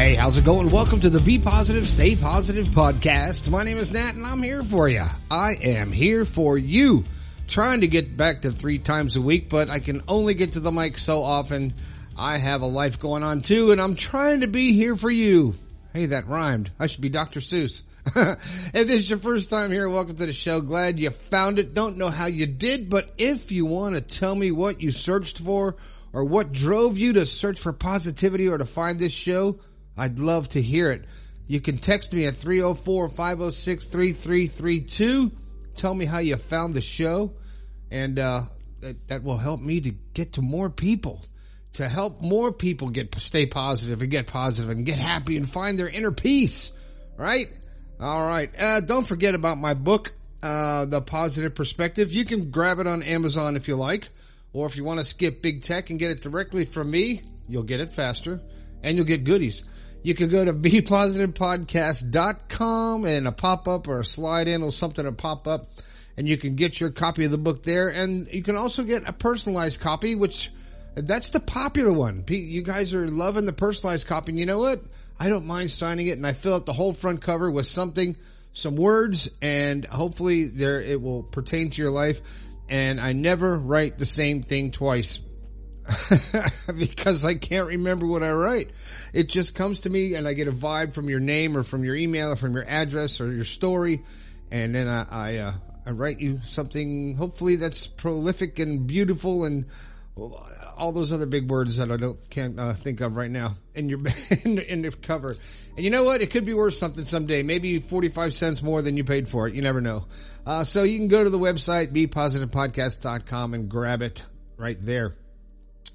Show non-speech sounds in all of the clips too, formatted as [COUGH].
Hey, how's it going? Welcome to the Be Positive, Stay Positive podcast. My name is Nat and I'm here for you. I am here for you. Trying to get back to three times a week, but I can only get to the mic so often. I have a life going on too and I'm trying to be here for you. Hey, that rhymed. I should be Dr. Seuss. [LAUGHS] if this is your first time here, welcome to the show. Glad you found it. Don't know how you did, but if you want to tell me what you searched for or what drove you to search for positivity or to find this show, I'd love to hear it. You can text me at 304-506-3332. Tell me how you found the show and, uh, that, that will help me to get to more people, to help more people get, stay positive and get positive and get happy and find their inner peace, right? All right. Uh, don't forget about my book, uh, The Positive Perspective. You can grab it on Amazon if you like, or if you want to skip big tech and get it directly from me, you'll get it faster and you'll get goodies. You can go to [LAUGHS] bepositivepodcast.com and a pop up or a slide in or something to pop up and you can get your copy of the book there. And you can also get a personalized copy, which that's the popular one. You guys are loving the personalized copy. And you know what? I don't mind signing it and I fill out the whole front cover with something, some words, and hopefully there it will pertain to your life. And I never write the same thing twice [LAUGHS] because I can't remember what I write. It just comes to me and I get a vibe from your name or from your email or from your address or your story. And then I, I, uh, I write you something hopefully that's prolific and beautiful and all those other big words that I don't can't uh, think of right now in your [LAUGHS] in, in, the cover. And you know what? It could be worth something someday. Maybe forty five cents more than you paid for it. You never know. Uh, so you can go to the website bepositivepodcast.com and grab it right there.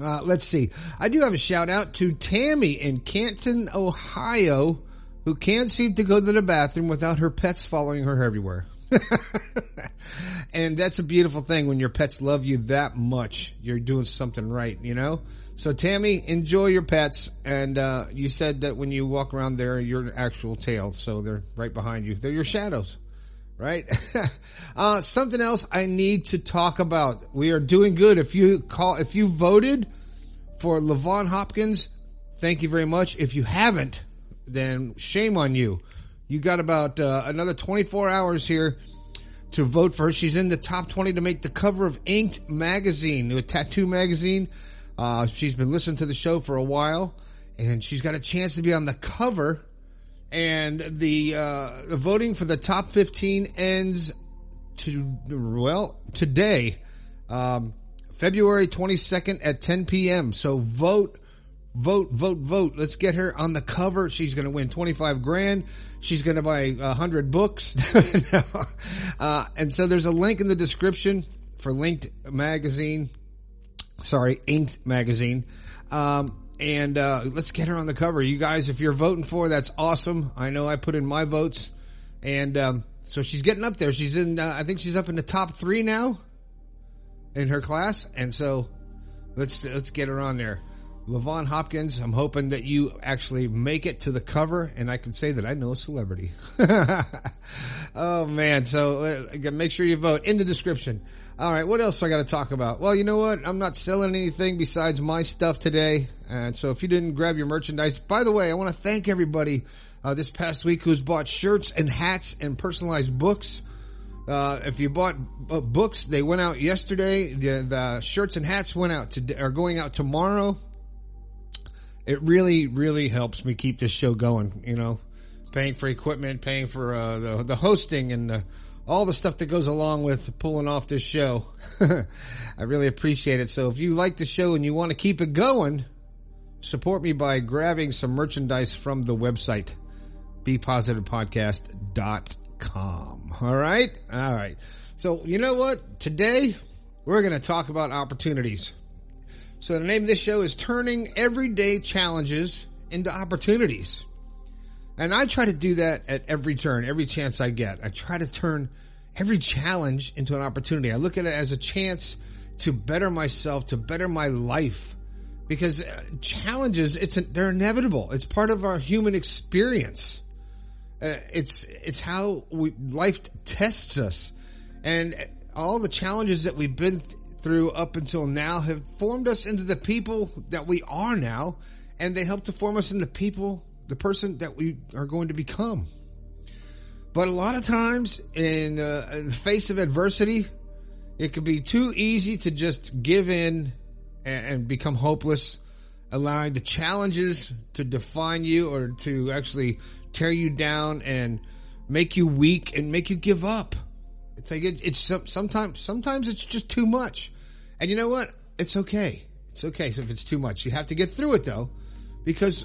Uh, let's see. I do have a shout out to Tammy in Canton, Ohio, who can't seem to go to the bathroom without her pets following her everywhere. [LAUGHS] and that's a beautiful thing when your pets love you that much. You're doing something right, you know? So Tammy, enjoy your pets. And, uh, you said that when you walk around there, you're actual tail. So they're right behind you. They're your shadows, right? [LAUGHS] uh, something else I need to talk about. We are doing good. If you call, if you voted for Lavonne Hopkins, thank you very much. If you haven't, then shame on you. You got about uh, another 24 hours here to vote for her. She's in the top 20 to make the cover of Inked magazine, a tattoo magazine. Uh, she's been listening to the show for a while and she's got a chance to be on the cover. And the, uh, voting for the top 15 ends to, well, today, um, February 22nd at 10 p.m. So vote vote, vote, vote. Let's get her on the cover. She's going to win 25 grand. She's going to buy a hundred books. [LAUGHS] uh, and so there's a link in the description for Linked magazine. Sorry, Inked magazine. Um, and, uh, let's get her on the cover. You guys, if you're voting for, that's awesome. I know I put in my votes and, um, so she's getting up there. She's in, uh, I think she's up in the top three now in her class. And so let's, let's get her on there. Lavonne Hopkins, I'm hoping that you actually make it to the cover and I can say that I know a celebrity. [LAUGHS] oh man. So uh, make sure you vote in the description. All right. What else I got to talk about? Well, you know what? I'm not selling anything besides my stuff today. And so if you didn't grab your merchandise, by the way, I want to thank everybody, uh, this past week who's bought shirts and hats and personalized books. Uh, if you bought uh, books, they went out yesterday. The, the, shirts and hats went out are going out tomorrow it really, really helps me keep this show going, you know, paying for equipment, paying for, uh, the, the hosting and, uh, all the stuff that goes along with pulling off this show. [LAUGHS] I really appreciate it. So if you like the show and you want to keep it going, support me by grabbing some merchandise from the website, bepositivepodcast.com. All right. All right. So you know what? Today we're going to talk about opportunities. So the name of this show is Turning Everyday Challenges into Opportunities. And I try to do that at every turn, every chance I get. I try to turn every challenge into an opportunity. I look at it as a chance to better myself, to better my life. Because uh, challenges, it's they're inevitable. It's part of our human experience. Uh, it's it's how we, life tests us, and all the challenges that we've been through up until now have formed us into the people that we are now, and they help to form us into people the person that we are going to become. But a lot of times, in, uh, in the face of adversity, it could be too easy to just give in and, and become hopeless, allowing the challenges to define you or to actually tear you down and make you weak and make you give up. It's like it's, sometimes sometimes it's just too much, and you know what? It's okay. It's okay if it's too much. You have to get through it though, because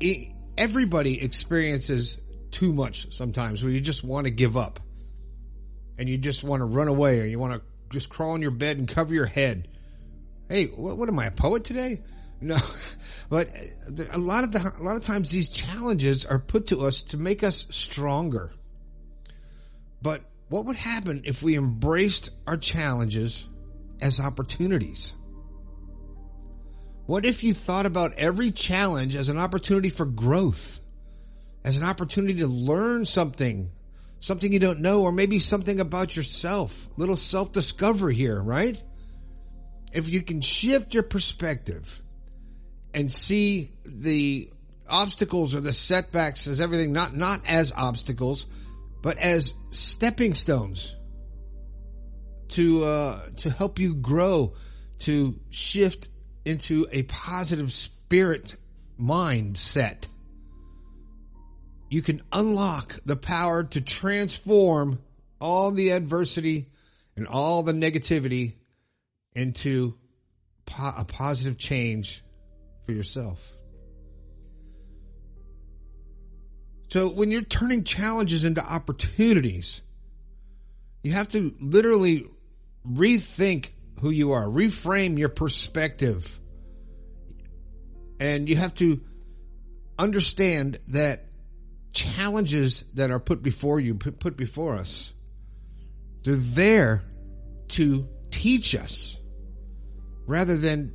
it, everybody experiences too much sometimes where you just want to give up, and you just want to run away, or you want to just crawl in your bed and cover your head. Hey, what, what am I a poet today? No, [LAUGHS] but uh, a lot of the a lot of times these challenges are put to us to make us stronger. But what would happen if we embraced our challenges as opportunities? What if you thought about every challenge as an opportunity for growth, as an opportunity to learn something, something you don't know, or maybe something about yourself, little self discovery here, right? If you can shift your perspective and see the obstacles or the setbacks as everything, not, not as obstacles, but as stepping stones to, uh, to help you grow, to shift into a positive spirit mindset. You can unlock the power to transform all the adversity and all the negativity into po- a positive change for yourself. So when you're turning challenges into opportunities, you have to literally rethink who you are, reframe your perspective. And you have to understand that challenges that are put before you, put before us, they're there to teach us rather than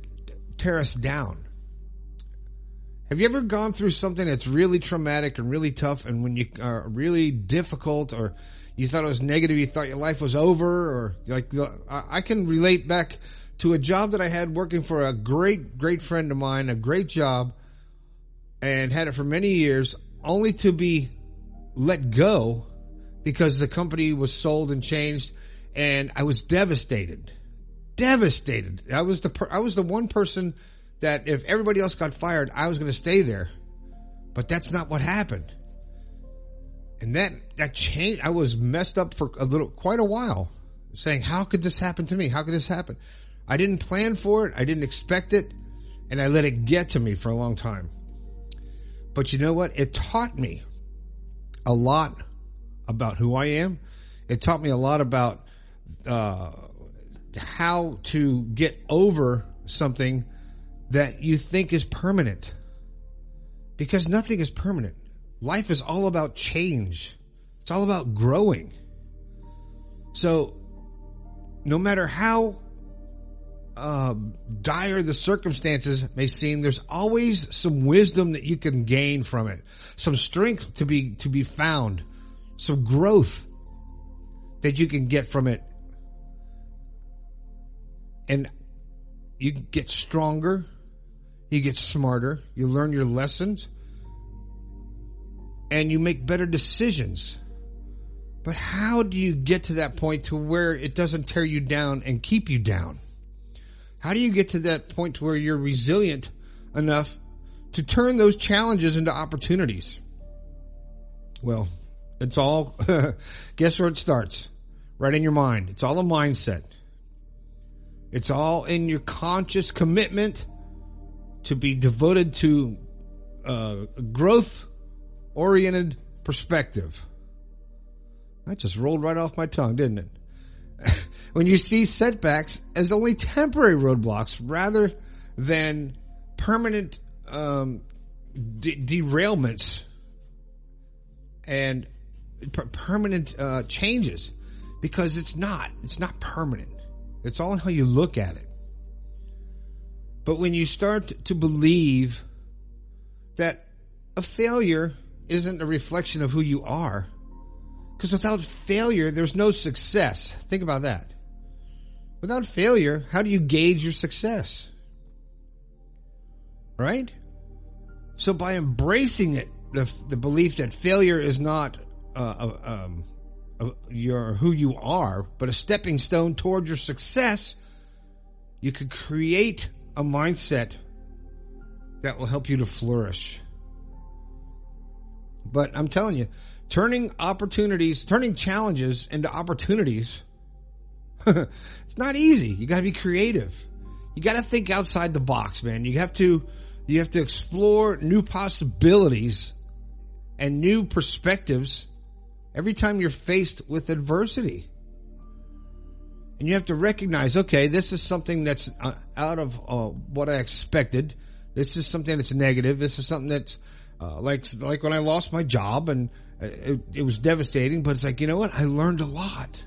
tear us down. Have you ever gone through something that's really traumatic and really tough and when you are really difficult or you thought it was negative, you thought your life was over or like, I can relate back to a job that I had working for a great, great friend of mine, a great job and had it for many years only to be let go because the company was sold and changed and I was devastated. Devastated. I was the, per- I was the one person that if everybody else got fired, I was going to stay there. But that's not what happened. And that, that changed. I was messed up for a little, quite a while saying, how could this happen to me? How could this happen? I didn't plan for it. I didn't expect it. And I let it get to me for a long time. But you know what? It taught me a lot about who I am. It taught me a lot about, uh, how to get over something that you think is permanent. Because nothing is permanent. Life is all about change. It's all about growing. So, no matter how uh, dire the circumstances may seem, there's always some wisdom that you can gain from it, some strength to be to be found, some growth that you can get from it, and you get stronger you get smarter, you learn your lessons, and you make better decisions. But how do you get to that point to where it doesn't tear you down and keep you down? How do you get to that point to where you're resilient enough to turn those challenges into opportunities? Well, it's all, [LAUGHS] guess where it starts? Right in your mind. It's all a mindset. It's all in your conscious commitment to be devoted to uh, growth oriented perspective. That just rolled right off my tongue, didn't it? [LAUGHS] when you see setbacks as only temporary roadblocks rather than permanent um, de- derailments and per- permanent uh, changes, because it's not. It's not permanent. It's all in how you look at it. But when you start to believe that a failure isn't a reflection of who you are, because without failure, there's no success. Think about that. Without failure, how do you gauge your success? Right? So by embracing it the, the belief that failure is not uh, um, your who you are, but a stepping stone toward your success, you could create a mindset that will help you to flourish. But I'm telling you, turning opportunities, turning challenges into opportunities, [LAUGHS] it's not easy. You got to be creative. You got to think outside the box, man. You have to you have to explore new possibilities and new perspectives every time you're faced with adversity. And you have to recognize, okay, this is something that's uh, out of uh, what I expected. This is something that's negative. This is something that's uh, like like when I lost my job and uh, it, it was devastating. But it's like you know what? I learned a lot,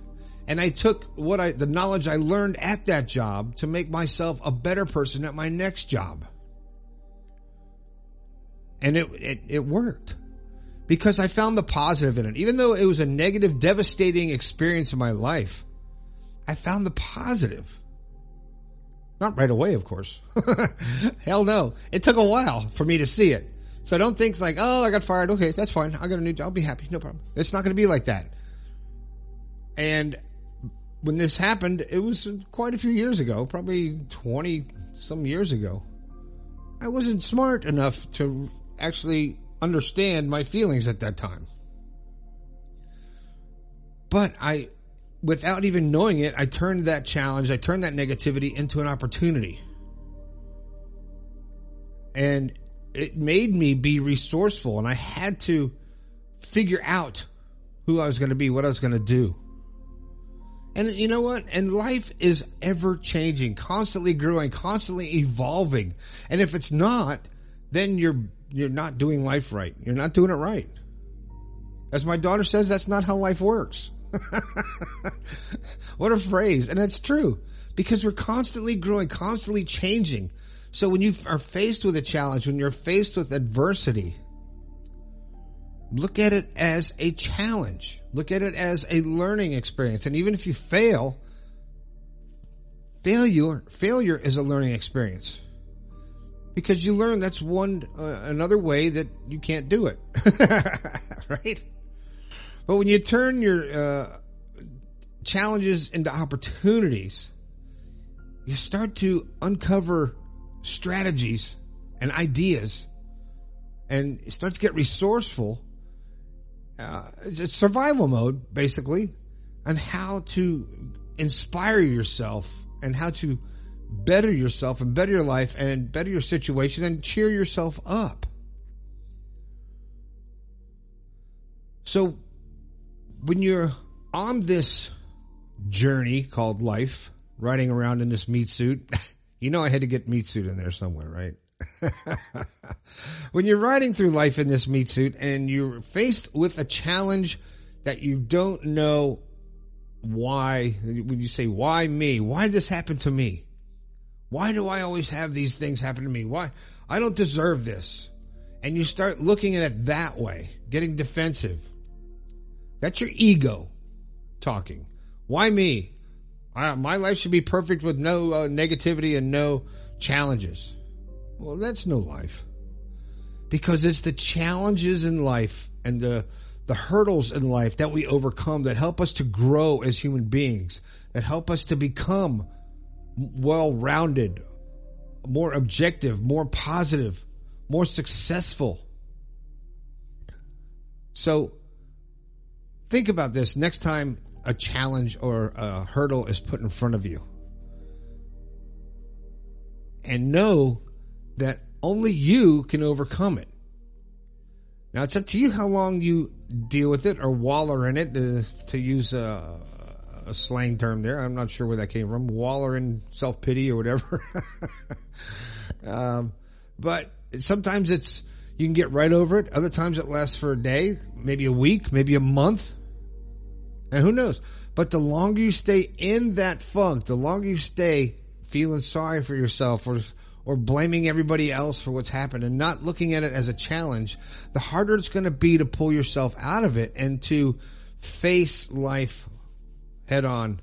and I took what I the knowledge I learned at that job to make myself a better person at my next job. And it, it, it worked because I found the positive in it. Even though it was a negative, devastating experience in my life, I found the positive. Not right away, of course. [LAUGHS] Hell no. It took a while for me to see it. So I don't think like, oh, I got fired. Okay, that's fine. I got a new job. I'll be happy. No problem. It's not going to be like that. And when this happened, it was quite a few years ago, probably 20 some years ago. I wasn't smart enough to actually understand my feelings at that time. But I, without even knowing it, I turned that challenge, I turned that negativity into an opportunity. And it made me be resourceful and I had to figure out who I was going to be, what I was going to do. And you know what? And life is ever changing, constantly growing, constantly evolving. And if it's not, then you're you're not doing life right. You're not doing it right. As my daughter says, that's not how life works. [LAUGHS] what a phrase. And that's true because we're constantly growing, constantly changing. So when you are faced with a challenge, when you're faced with adversity, look at it as a challenge. Look at it as a learning experience. And even if you fail, failure, failure is a learning experience because you learn that's one uh, another way that you can't do it [LAUGHS] right but when you turn your uh, challenges into opportunities you start to uncover strategies and ideas and you start to get resourceful uh, it's survival mode basically on how to inspire yourself and how to better yourself and better your life and better your situation and cheer yourself up. So when you're on this journey called life, riding around in this meat suit, [LAUGHS] you know I had to get meat suit in there somewhere, right? [LAUGHS] when you're riding through life in this meat suit and you're faced with a challenge that you don't know why, when you say, why me? Why this happen to me? Why do I always have these things happen to me? Why? I don't deserve this. And you start looking at it that way, getting defensive. That's your ego talking. Why me? I, my life should be perfect with no uh, negativity and no challenges. Well, that's no life. Because it's the challenges in life and the the hurdles in life that we overcome that help us to grow as human beings, that help us to become well rounded, more objective, more positive, more successful. So think about this next time a challenge or a hurdle is put in front of you. And know that only you can overcome it. Now it's up to you how long you deal with it or waller in it to, to use a, a slang term there. I'm not sure where that came from. Waller in self pity or whatever. [LAUGHS] um, but sometimes it's you can get right over it. Other times it lasts for a day, maybe a week, maybe a month, and who knows. But the longer you stay in that funk, the longer you stay feeling sorry for yourself or or blaming everybody else for what's happened and not looking at it as a challenge, the harder it's going to be to pull yourself out of it and to face life head on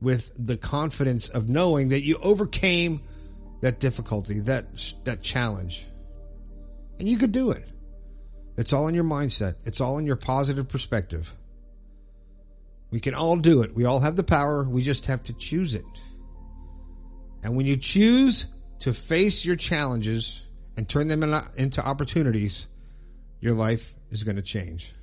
with the confidence of knowing that you overcame that difficulty, that that challenge. And you could do it. It's all in your mindset. It's all in your positive perspective. We can all do it. We all have the power. We just have to choose it. And when you choose to face your challenges and turn them into opportunities, your life is going to change.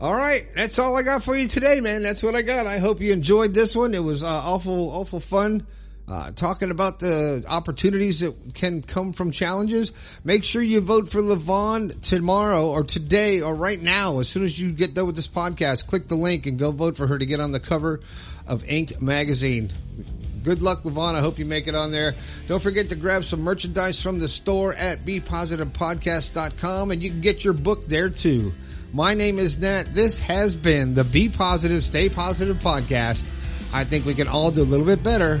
All right, that's all I got for you today, man. That's what I got. I hope you enjoyed this one. It was uh, awful, awful fun. Uh, talking about the opportunities that can come from challenges. Make sure you vote for Lavonne tomorrow or today or right now. As soon as you get done with this podcast, click the link and go vote for her to get on the cover of Inked magazine. Good luck, Lavonne. I hope you make it on there. Don't forget to grab some merchandise from the store at BePositivePodcast.com and you can get your book there too. My name is Nat. This has been the Be Positive, Stay Positive podcast. I think we can all do a little bit better.